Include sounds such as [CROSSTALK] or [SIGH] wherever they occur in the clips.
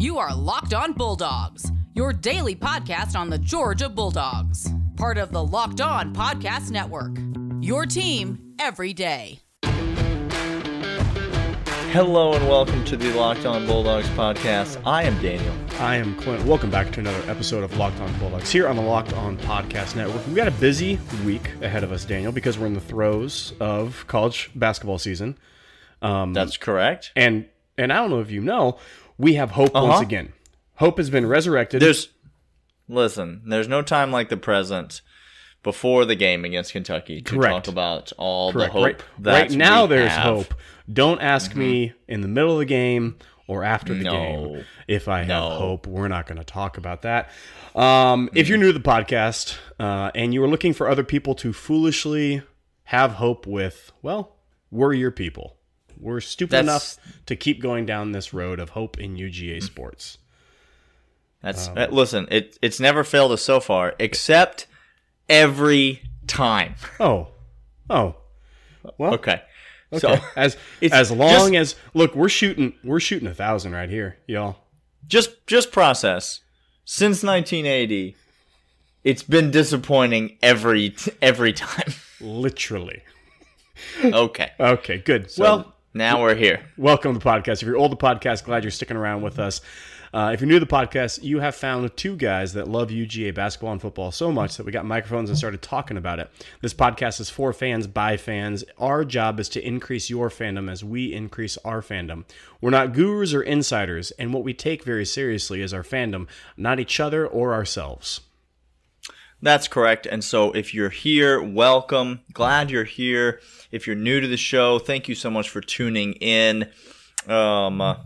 You are Locked On Bulldogs, your daily podcast on the Georgia Bulldogs, part of the Locked On Podcast Network. Your team every day. Hello and welcome to the Locked On Bulldogs podcast. I am Daniel. I am Clint. Welcome back to another episode of Locked On Bulldogs here on the Locked On Podcast Network. We got a busy week ahead of us, Daniel, because we're in the throes of college basketball season. Um, That's correct. And and I don't know if you know, we have hope uh-huh. once again. Hope has been resurrected. There's listen, there's no time like the present before the game against Kentucky to Correct. talk about all Correct. the hope right, that right now there's have. hope. Don't ask mm-hmm. me in the middle of the game or after the no. game if I have no. hope. We're not going to talk about that. Um, mm-hmm. If you're new to the podcast uh, and you are looking for other people to foolishly have hope with, well, we're your people. We're stupid That's, enough to keep going down this road of hope in UGA mm. sports. That's um, uh, listen. It it's never failed us so far, except every time. Oh, oh. Well, okay. Okay. So as [LAUGHS] as long just, as look, we're shooting we're shooting a thousand right here, y'all. Just just process. Since 1980, it's been disappointing every every time. [LAUGHS] Literally. Okay. okay. Good. So well, now we're here. Welcome to the podcast. If you're old the podcast, glad you're sticking around with us. Uh, if you're new to the podcast, you have found two guys that love UGA basketball and football so much that we got microphones and started talking about it. This podcast is for fans by fans. Our job is to increase your fandom as we increase our fandom. We're not gurus or insiders, and what we take very seriously is our fandom, not each other or ourselves. That's correct. And so if you're here, welcome. Glad you're here. If you're new to the show, thank you so much for tuning in. Um,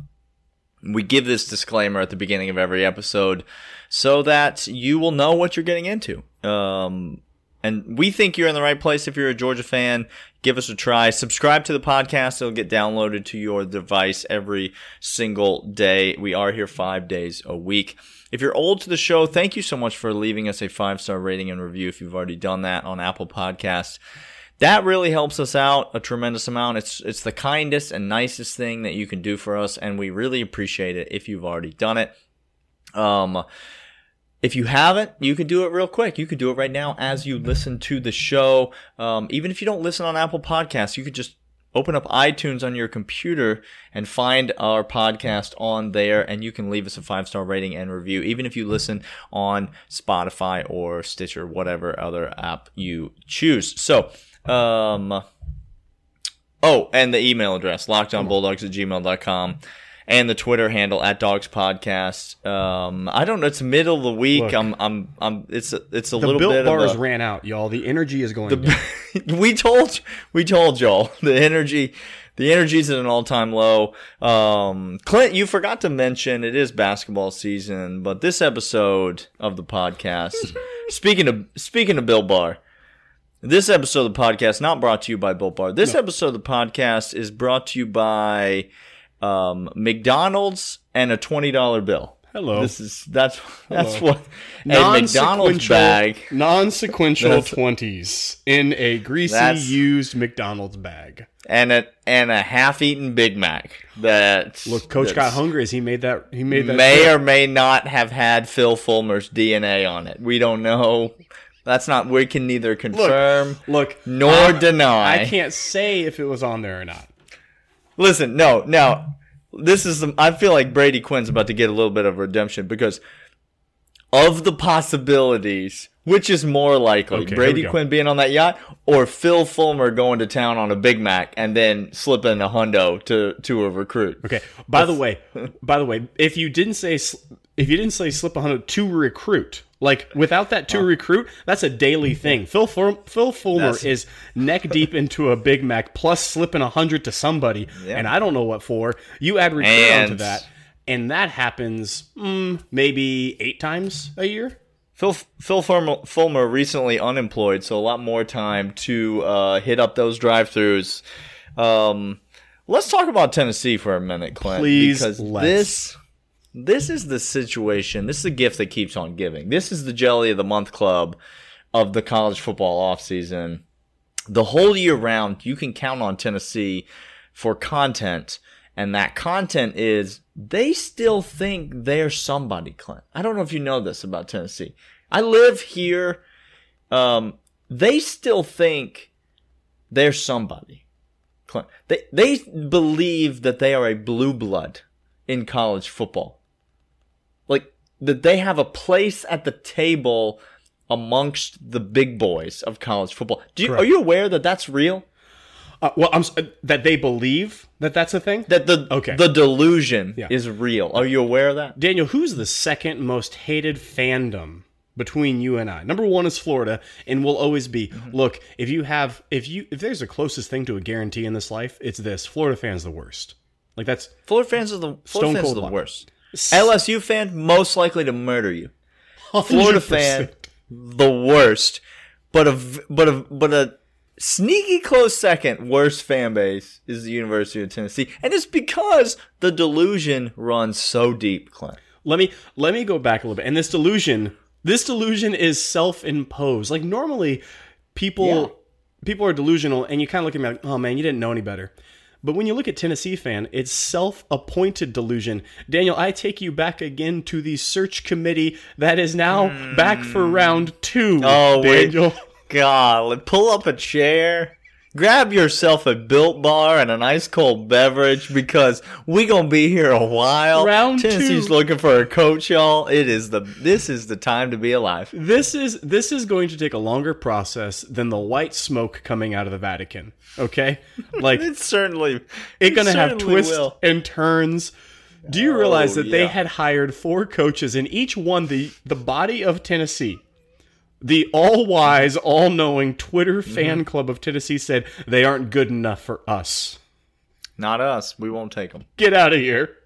we give this disclaimer at the beginning of every episode so that you will know what you're getting into. Um, and we think you're in the right place if you're a Georgia fan. Give us a try. Subscribe to the podcast. It'll get downloaded to your device every single day. We are here five days a week. If you're old to the show, thank you so much for leaving us a five star rating and review if you've already done that on Apple Podcasts that really helps us out a tremendous amount. It's it's the kindest and nicest thing that you can do for us, and we really appreciate it if you've already done it. Um, if you haven't, you can do it real quick. You can do it right now as you listen to the show. Um, even if you don't listen on Apple Podcasts, you could just open up iTunes on your computer and find our podcast on there and you can leave us a five star rating and review even if you listen on Spotify or Stitcher whatever other app you choose so um, oh, and the email address, lockedonbulldogs at gmail.com. And the Twitter handle at Dogs Podcast. Um, I don't know. It's middle of the week. Look, I'm, I'm, I'm. It's a, it's a little bit. bars a, ran out, y'all. The energy is going. The, [LAUGHS] we told, we told y'all [LAUGHS] the energy, the energy's at an all time low. Um, Clint, you forgot to mention it is basketball season, but this episode of the podcast, [LAUGHS] speaking of speaking of Bill Barr, this episode of the podcast not brought to you by Built Bar. This no. episode of the podcast is brought to you by um, McDonald's and a twenty dollar bill. Hello. This is that's that's Hello. what a McDonald's bag non-sequential twenties in a greasy used McDonald's bag and a and a half-eaten Big Mac. That look, Coach got hungry as he made that. He made that. May trip. or may not have had Phil Fulmer's DNA on it. We don't know. That's not. We can neither confirm, look, look nor I, deny. I can't say if it was on there or not. Listen, no, now this is. The, I feel like Brady Quinn's about to get a little bit of redemption because of the possibilities. Which is more likely, okay, Brady Quinn being on that yacht, or Phil Fulmer going to town on a Big Mac and then slipping a hundo to to a recruit? Okay. By That's, the way, by the way, if you didn't say if you didn't say slip a hundo to recruit, like without that to recruit, that's a daily thing. Phil Phil Fulmer that's... is neck deep into a Big Mac plus slipping a hundred to somebody, yeah. and I don't know what for. You add recruit and... onto that, and that happens mm, maybe eight times a year. Phil Phil Fulmer recently unemployed, so a lot more time to uh, hit up those drive-throughs. Um, let's talk about Tennessee for a minute, Clint. Please, because let's. this this is the situation. This is the gift that keeps on giving. This is the jelly of the month club of the college football offseason. The whole year round, you can count on Tennessee for content. And that content is they still think they're somebody, Clint. I don't know if you know this about Tennessee. I live here. Um, they still think they're somebody. Clint. They they believe that they are a blue blood in college football. That they have a place at the table amongst the big boys of college football. Do you, are you aware that that's real? Uh, well, I'm uh, that they believe that that's a thing. That the Okay. the delusion Yeah. is real. Are you aware of that? Daniel, who's the second most hated fandom between you and I? Number one is Florida, and will always be. Mm-hmm. Look, if you have, if you, if there's a closest thing to a guarantee in this life, it's this: Florida fans the worst. Like that's Florida fans are the Florida Stone fans cold are the worst. LSU fan most likely to murder you. Florida [LAUGHS] fan the worst, but a but a but a sneaky close second worst fan base is the University of Tennessee, and it's because the delusion runs so deep, Clint. Let me let me go back a little bit. And this delusion, this delusion is self-imposed. Like normally, people Yeah. people are delusional, and you kind of look at me like, oh man, you didn't know any better. But when you look at Tennessee fan, it's self-appointed delusion. Daniel, I take you back again to the search committee that is now back for hmm. round two. Oh, wait. Daniel. God, pull up a chair, grab yourself a built bar and an ice cold beverage because we gonna be here a while. Round Tennessee's two. looking for a coach, y'all. It is the this is the time to be alive. This is this is going to take a longer process than the white smoke coming out of the Vatican. Okay, [LAUGHS] like It certainly it's going to have twists will. and turns. Do you realize Oh, that they had hired four coaches and each one the the body of Tennessee, the all wise, all knowing Twitter Mm-hmm. fan club of Tennessee said they aren't good enough for us. Not us. We won't take them. Get out of here.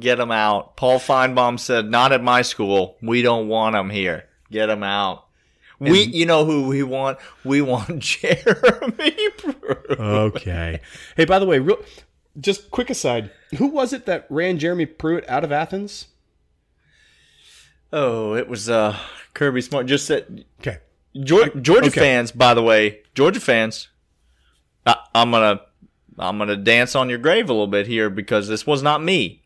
Get them out. Paul Finebaum said, "Not at my school. We don't want them here. Get them out." We, you know who we want? We want [LAUGHS] Jeremy Pruitt. Okay. hey, by the way, real just quick aside, who was it that ran Jeremy Pruitt out of Athens? Oh, it was uh Kirby Smart. Just said Okay. Georgia, Georgia okay. fans, by the way, Georgia fans. I, I'm gonna I'm gonna dance on your grave a little bit here because this was not me.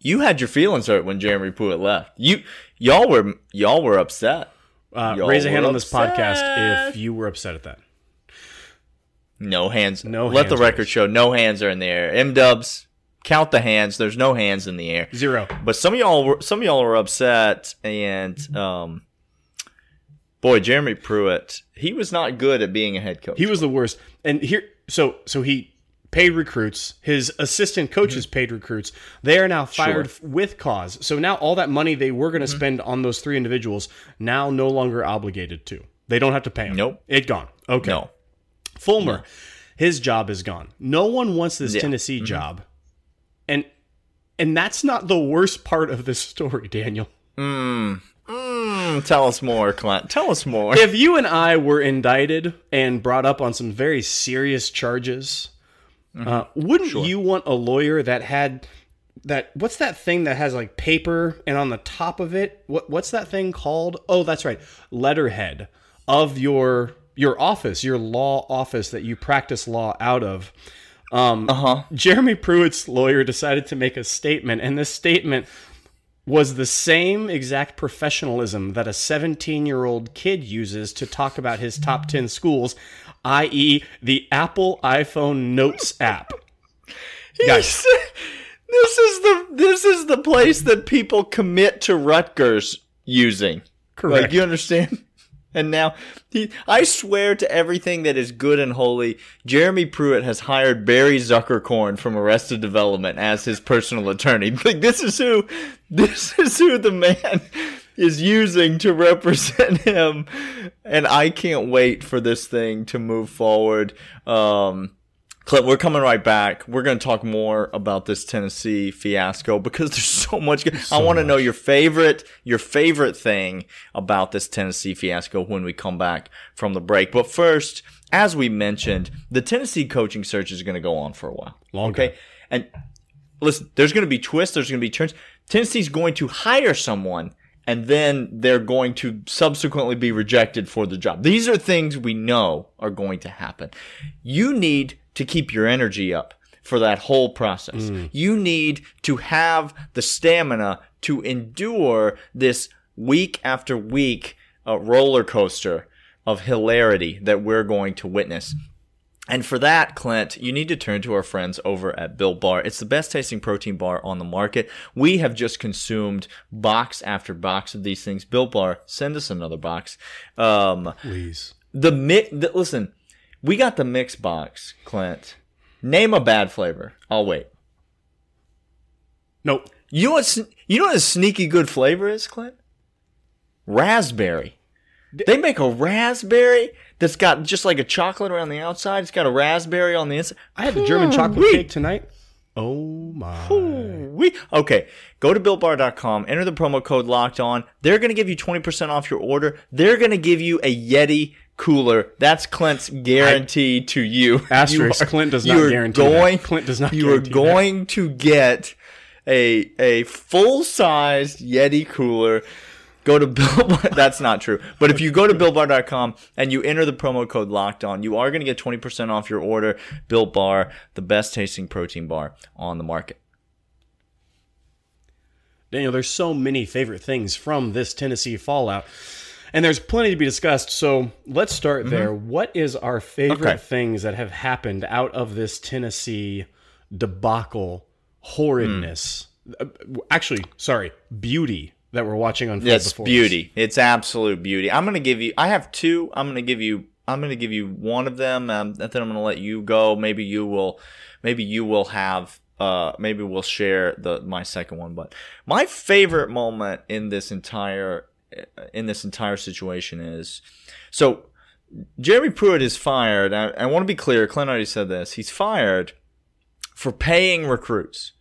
You had your feelings hurt when Jeremy Pruitt left. You y'all were y'all were upset. Uh, Y'all raise a hand on this podcast if you were upset at that. No hands. No Let the record raised. show no hands are in the air. M Dubs, count the hands. There's no hands in the air. Zero. But some of y'all were some of y'all were upset, and um, boy, Jeremy Pruitt, he was not good at being a head coach. He was the worst. And here, so so he paid recruits. His assistant coaches mm-hmm. paid recruits. They are now fired Sure. with cause. So now all that money they were going to mm-hmm. spend on those three individuals now no longer obligated to. They don't have to pay them. Nope. It gone. Okay. no. Fulmer, his job is gone. No one wants this Yeah. Tennessee mm-hmm. job. And and that's not the worst part of this story, Daniel. Mm, tell us more, Clint. Tell us more. if you and I were indicted and brought up on some very serious charges, uh, wouldn't you want a lawyer that had that? What's that thing that has like paper and on the top of it? What what's that thing called? Oh, that's right, letterhead of your your office, your law office that you practice law out of. Um, Uh huh. Jeremy Pruitt's lawyer decided to make a statement, and this statement was the same exact professionalism that a 17 year old kid uses to talk about his top 10 schools, i.e., the Apple iPhone Notes app. Guys. this is the this is the place that people commit to Rutgers using. Correct. Like you understand? And now, he, I swear to everything that is good and holy, Jeremy Pruitt has hired Barry Zuckerkorn from Arrested Development as his personal attorney. [LAUGHS] Like this is who, this is who the man is using to represent him, and I can't wait for this thing to move forward. Um, Clint, we're coming right back. We're going to talk more about this Tennessee fiasco because there's so much. good- I want to know your favorite, your favorite thing about this Tennessee fiasco when we come back from the break. But first, as we mentioned, the Tennessee coaching search is going to go on for a while. Long okay, and listen, there's going to be twists. There's going to be turns. Tennessee's going to hire someone. And then they're going to subsequently be rejected for the job. These are things we know are going to happen. You need to keep your energy up for that whole process. You need to have the stamina to endure this week after week uh, roller coaster of hilarity that we're going to witness. And for that, Clint, you need to turn to our friends over at Built Bar. It's the best tasting protein bar on the market. We have just consumed box after box of these things. Built Bar, send us another box. Um, Please. the mix. Listen, we got the mix box, Clint. Name a bad flavor. I'll wait. Nope. You know what? You know what a sneaky good flavor is, Clint? Raspberry. They make a raspberry that's got just like a chocolate around the outside. It's got a raspberry on the inside. I had the German hmm. chocolate Ooh-wee. cake tonight. Oh my. We okay. Go to builtbar.com, enter the promo code locked on. They're going to give you 20% off your order. They're going to give you a Yeti cooler. That's Clint's guarantee to you. [LAUGHS] Asterisk, You are- Clint does not guarantee that. going, Clint does not You are guarantee that. going to get a a full-sized Yeti cooler. Go to [LAUGHS] Bill. That's not true. But if you go to BuiltBar.com and you enter the promo code Locked On, you are going to get 20% off your order. Built Bar, the best tasting protein bar on the market. Daniel, there's so many favorite things from this Tennessee fallout, and there's plenty to be discussed. So let's start there. What is our favorite Mm-hmm. Okay. things that have happened out of this Tennessee debacle, horridness? Uh, Actually, sorry, beauty that we're watching unfold It's before us. beauty. It's absolute beauty. I'm gonna give you. I have two. I'm gonna give you. I'm gonna give you one of them, um, and then I'm gonna let you go. Maybe you will. Maybe you will have. Uh, maybe we'll share the my second one. But my favorite moment in this entire in this entire situation is so Jeremy Pruitt is fired. I, I want to be clear. Clint already said this. He's fired for paying recruits.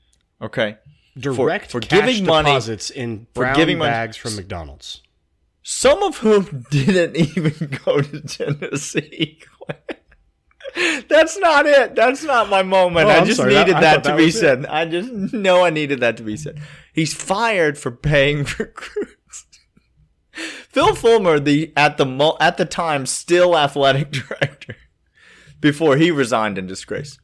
Okay. Direct for cash giving money- deposits in for brown giving money- bags from McDonald's. some of whom [LAUGHS] didn't even go to Tennessee. [LAUGHS] That's not it. That's not my moment. Oh, I just sorry. Needed I that, to that be was it. said. I just know I needed that to be said. He's fired for paying recruits. [LAUGHS] Phil Fulmer, the at the mo- at the time still athletic director, before he resigned in disgrace,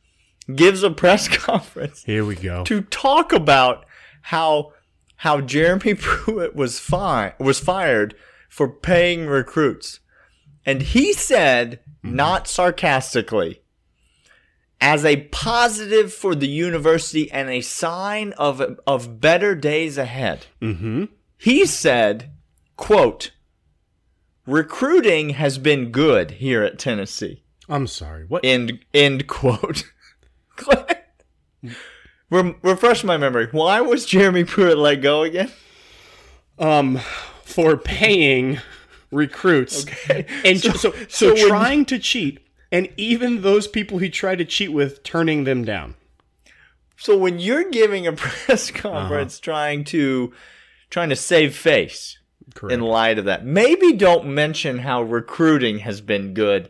gives a press [LAUGHS] conference Here we go. to talk about how how Jeremy [LAUGHS] Pruitt was fine was fired for paying recruits. And he said, not sarcastically, as a positive for the university and a sign of of better days ahead. Mm-hmm. He said, quote, recruiting has been good here at Tennessee. I'm sorry. What? End end quote. [LAUGHS] Rem- refresh my memory. Why was Jeremy Pruitt let go again? um, for paying recruits. Okay. And so, so, so when- trying to cheat, and even those people he tried to cheat with, turning them down. So when you're giving a [LAUGHS] press conference trying to trying to save face Correct. in light of that, maybe don't mention how recruiting has been good,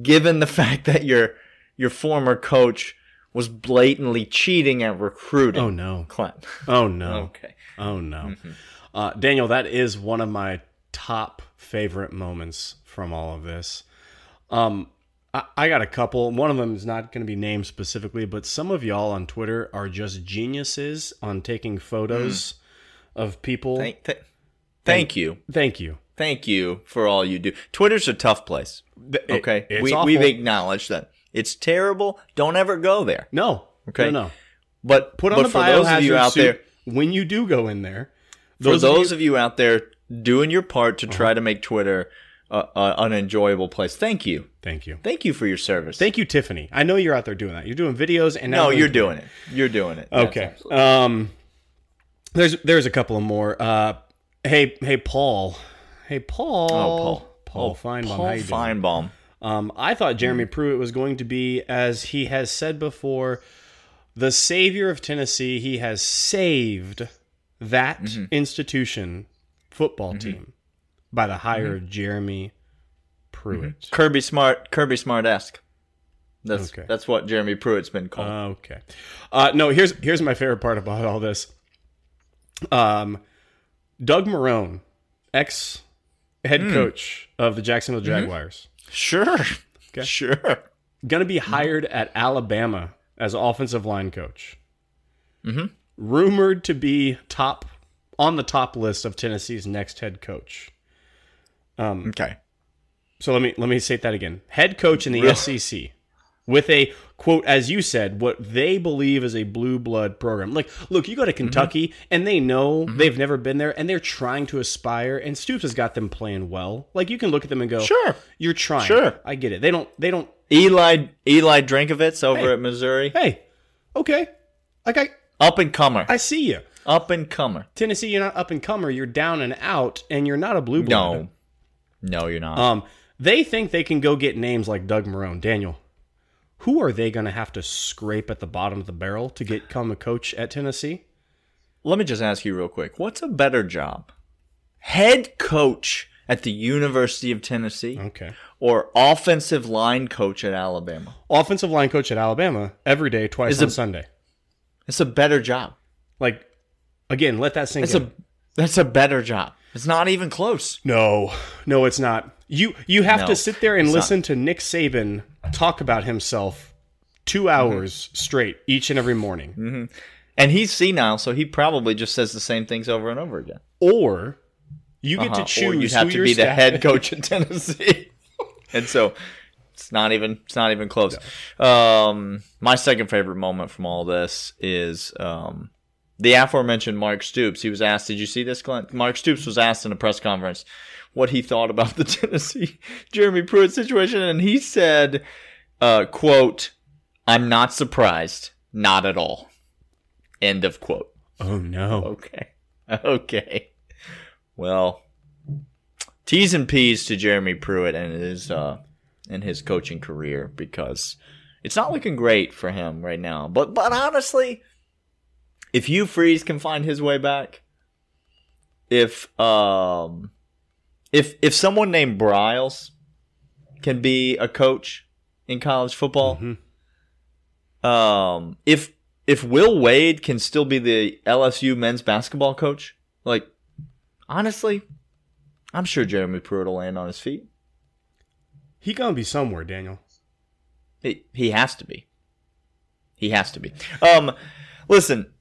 given the [LAUGHS] fact that your your former coach was blatantly cheating at recruiting. oh no! Clint. Oh no! [LAUGHS] Okay. Oh no! Mm-hmm. Uh, Daniel, that is one of my top favorite moments from all of this. Um, I, I got a couple. One of them is not going to be named specifically, but some of y'all on Twitter are just geniuses on taking photos of people. Thank, Mm. Thank, thank you. you. Thank you for all you do. Twitter's a tough place. Th- it- Okay. it's we, we've acknowledged that. It's terrible. Don't ever go there. no. Okay. No. no. But Put on but the for those of you biohazard out suit there, when you do go in there. for Those of you- of you out there doing your part to Uh-huh. try to make Twitter uh, uh, an enjoyable place, thank you. Thank you. Thank you for your service. Thank you, Tiffany. I know you're out there doing that. You're doing videos and now no, you're doing it. You're doing it. Okay. Um, there's there's a couple of more. Uh, hey hey Paul. Hey Paul. Oh, Paul. Paul Oh, Finebaum. Paul how you doing? Finebaum. Um, I thought Jeremy Pruitt was going to be, as he has said before, the savior of Tennessee. He has saved that Mm-hmm. institution football team by the hire of Jeremy Pruitt. Kirby Smart. Kirby Smart esque. That's Okay. that's what Jeremy Pruitt's been called. Okay. Uh, no, here's here's my favorite part about all this. Um, Doug Marrone, ex head Hmm. coach of the Jacksonville Mm-hmm. Jaguars, sure. Sure. gonna be hired at Alabama as offensive line coach. Mm-hmm. Rumored to be top on the top list of Tennessee's next head coach. Okay. So let me let me state that again. Head coach in the Really? SEC with a quote, as you said, what they believe is a blue blood program. Like, look, you go to Kentucky and they know they've never been there and they're trying to aspire. And Stoops has got them playing well. Like, you can look at them and go, Sure. you're trying. Sure. I get it. They don't. They don't. Eli Eli Drinkwitz over Hey. at Missouri, Hey, okay. Like I, up and comer, I see you. up and comer. Tennessee, you're not up and comer. You're down and out, and you're not a blue blood. No, no, you're not. Um, they think they can go get names like Doug Marrone, Daniel. Who are they going to have to scrape at the bottom of the barrel to get become a coach at Tennessee? Let me just ask you real quick: What's a better job, head coach at the University of Tennessee, Okay. or offensive line coach at Alabama? Offensive line coach at Alabama every day, twice Is on it- Sunday. It's a better job. Like, again, let that sink It's in. a that's a better job. It's not even close. No, no, it's not. You you have No, to sit there and it's listen to Nick Saban talk about himself two hours straight each and every morning, And he's senile, so he probably just says the same things over and over again. or you get Uh-huh. to choose or you'd have to be the head [LAUGHS] coach in Tennessee. and so it's not even it's not even close. Um, my second favorite moment from all this is um, the aforementioned Mark Stoops. He was asked, "Did you see this, Clint?" Mark Stoops was asked in a press conference what he thought about the [LAUGHS] Tennessee Jeremy Pruitt situation, and he said, uh, "quote I'm not surprised, not at all." End of quote. Oh no! Okay. [LAUGHS] Okay. Well, T's and P's to Jeremy Pruitt and his uh and his coaching career because it's not looking great for him right now. But but honestly, if Hugh Freeze can find his way back, if um if if someone named Briles can be a coach in college football, um if if Will Wade can still be the LSU men's basketball coach, like honestly, I'm sure Jeremy Pruitt will land on his feet. He gonna be somewhere, Daniel. He he has to be. He has to be. Um, listen,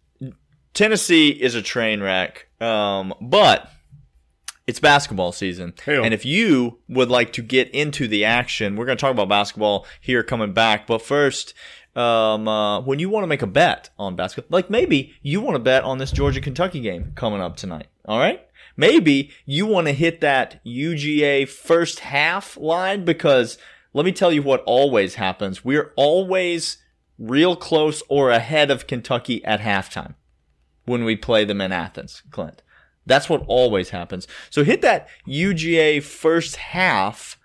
Tennessee is a train wreck. Um, but it's basketball season, and if you would like to get into the action, we're going to talk about basketball here coming back. But first, um, uh, when you want to make a bet on basketball, like maybe you want to bet on this Georgia Kentucky game coming up tonight. All right. Maybe you want to hit that UGA first half line because let me tell you what always happens. We're always real close or ahead of Kentucky at halftime when we play them in Athens, Clint. That's what always happens. So hit that UGA first half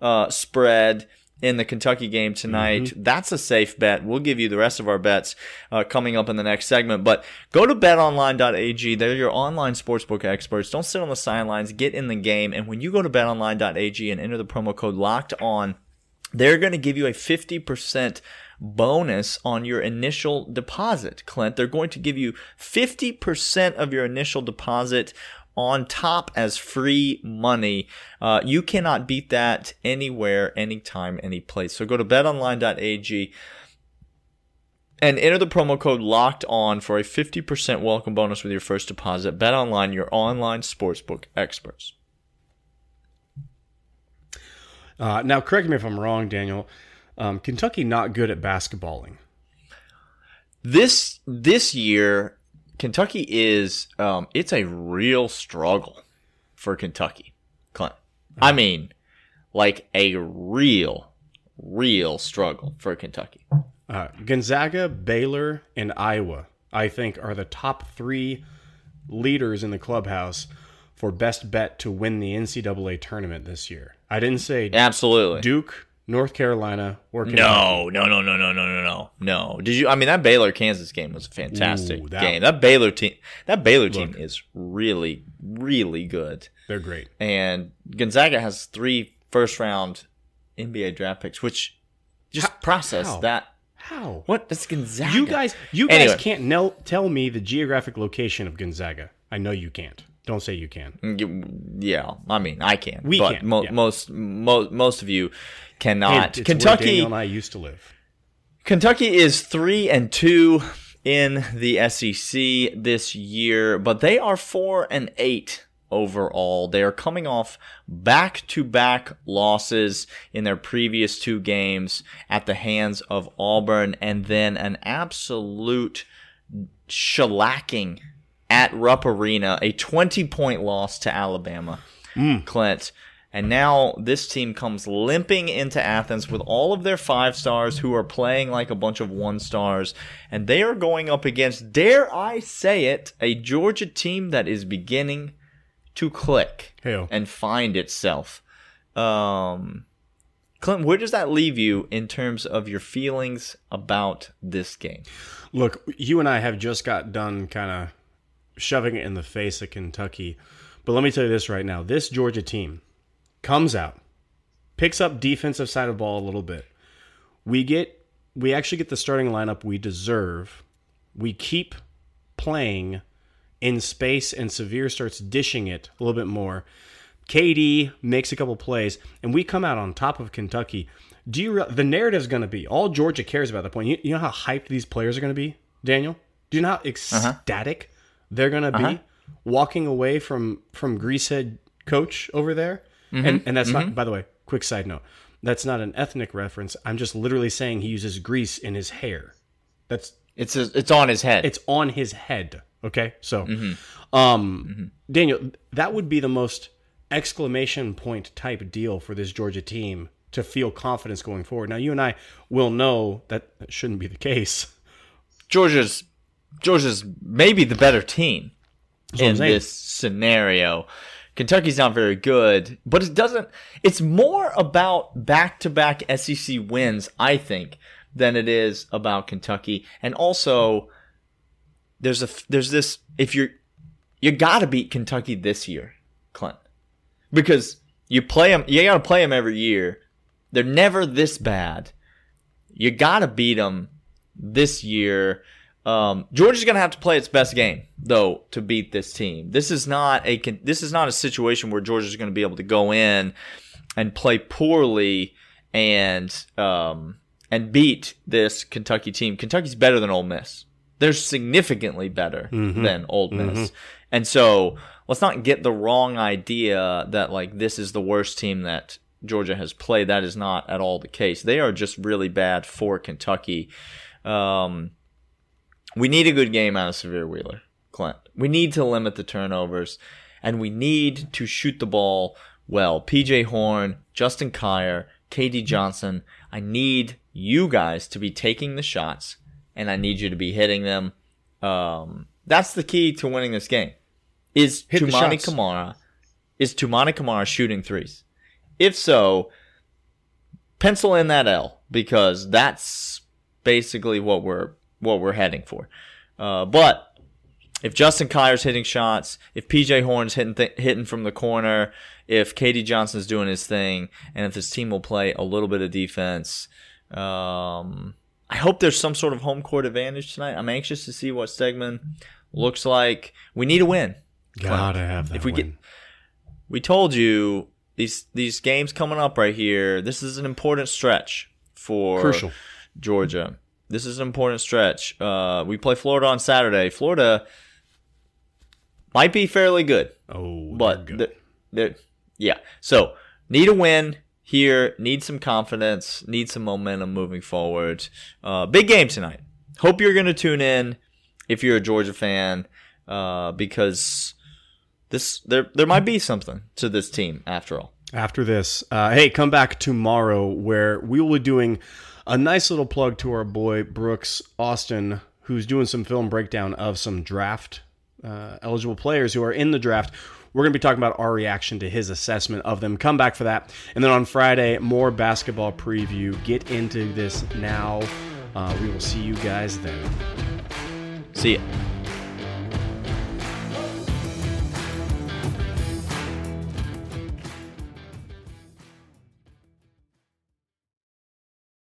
uh, spread in the Kentucky game tonight. That's a safe bet. We'll give you the rest of our bets uh, coming up in the next segment. But go to betonline.ag. They're your online sportsbook experts. Don't sit on the sidelines. Get in the game. And when you go to betonline.ag and enter the promo code locked on, they're going to give you a 50% bonus on your initial deposit, Clint. They're going to give you 50% of your initial deposit on top as free money. Uh, you cannot beat that anywhere, anytime, any place. So go to betonline.ag and enter the promo code locked on for a 50% welcome bonus with your first deposit. Bet online, your online sportsbook experts. Uh, now, correct me if I'm wrong, Daniel. Um, Kentucky not good at basketballing. this this year kentucky is um it's a real struggle for kentucky Clint. i mean like a real real struggle for kentucky Uh, Gonzaga, Baylor, and Iowa, I think, are the top three leaders in the clubhouse for best bet to win the NCAA tournament this year. I didn't say absolutely Duke, North Carolina, or Kentucky. no no no no no no no no no did you i mean that baylor kansas game was a fantastic Ooh, that- game that baylor team that baylor team is really really good They're great. and gonzaga has three first round nba draft picks which just process how? that How? What? That's Gonzaga. You guys, you guys Anyway. can't nel- tell me the geographic location of Gonzaga. I know you can't. Don't say you can. Mm, you- Yeah, I mean, I can. We but can, Mo- yeah. most mo- most of you cannot. it's where Kentucky. Daniel and I used to live. Kentucky is three and two in the SEC this year, but they are four and eight overall. They are coming off back to back losses in their previous two games at the hands of Auburn and then an absolute shellacking at Rupp Arena, a 20 point loss to Alabama. Clint. And now this team comes limping into Athens with all of their five stars who are playing like a bunch of one stars. And they are going up against, dare I say it, a Georgia team that is beginning to click Hey-o. and find itself. Um, Clint, where does that leave you in terms of your feelings about this game? Look, you and I have just got done kind of shoving it in the face of Kentucky. But let me tell you this right now. This Georgia team comes out, picks up defensive side of the ball a little bit. We get we actually get the starting lineup we deserve. We keep playing in space and Sahvir starts dishing it a little bit more. KD makes a couple plays, and we come out on top of Kentucky. Do you re- the narrative's going to be all Georgia cares about at the point? You, you know how hyped these players are going to be, Daniel. Do you know how uh-huh. ecstatic they're going to be uh-huh. walking away from from Greasehead coach over there? Mm-hmm. And and that's not. Mm-hmm. By the way, quick side note. That's not an ethnic reference. I'm just literally saying he uses grease in his hair. That's It's a, it's on his head. it's on his head. Okay, so, mm-hmm. um, Daniel, that would be the most exclamation point type deal for this Georgia team to feel confidence going forward. Now, you and I will know that that shouldn't be the case. Georgia's Georgia's maybe the better team in this scenario. Kentucky's not very good, but it doesn't. It's more about back-to-back SEC wins, I think, than it is about Kentucky. And also, there's a there's this if you're you got to beat Kentucky this year, Clint, because you play them. You got to play them every year. They're never this bad. You got to beat them this year. Um, Georgia's going to have to play its best game though to beat this team. This is not a this is not a situation where Georgia's going to be able to go in and play poorly and um, and beat this Kentucky team. Kentucky's better than Ole Miss. They're significantly better than Ole Miss. And so let's not get the wrong idea that like this is the worst team that Georgia has played. That is not at all the case. They are just really bad for Kentucky. Um, we need a good game out of Sahvir Wheeler, Clint. We need to limit the turnovers, and we need to shoot the ball well. PJ Horne, Justin Kier, KD Johnson. I need you guys to be taking the shots, and I need you to be hitting them. Um, that's the key to winning this game. Is Hit Toumani. Camara is Toumani Camara shooting threes? If so, pencil in that L because that's basically what we're what we're heading for. Uh, but if Justin Kier's hitting shots, if PJ Horne's hitting th- hitting from the corner, if KD Johnson's doing his thing, and if this team will play a little bit of defense, um, I hope there's some sort of home court advantage tonight. I'm anxious to see what Stegeman looks like. We need a win. Gotta have that If we win. get- We told you these these games coming up right here. This is an important stretch for Crucial. Georgia. This is an important stretch. Uh, we play Florida on Saturday. Florida might be fairly good, oh, but they're good. they're, they're- yeah. So need a win here. Need some confidence. Need some momentum moving forward. Uh, big game tonight. Hope you're going to tune in if you're a Georgia fan, uh, because this there there might be something to this team after all. after this. Uh, hey, come back tomorrow where we will be doing a nice little plug to our boy Brooks Austin, who's doing some film breakdown of some draft uh, eligible players who are in the draft. We're going to be talking about our reaction to his assessment of them. Come back for that. And then on Friday, more basketball preview. Get into this now. Uh, we will see you guys then. See ya.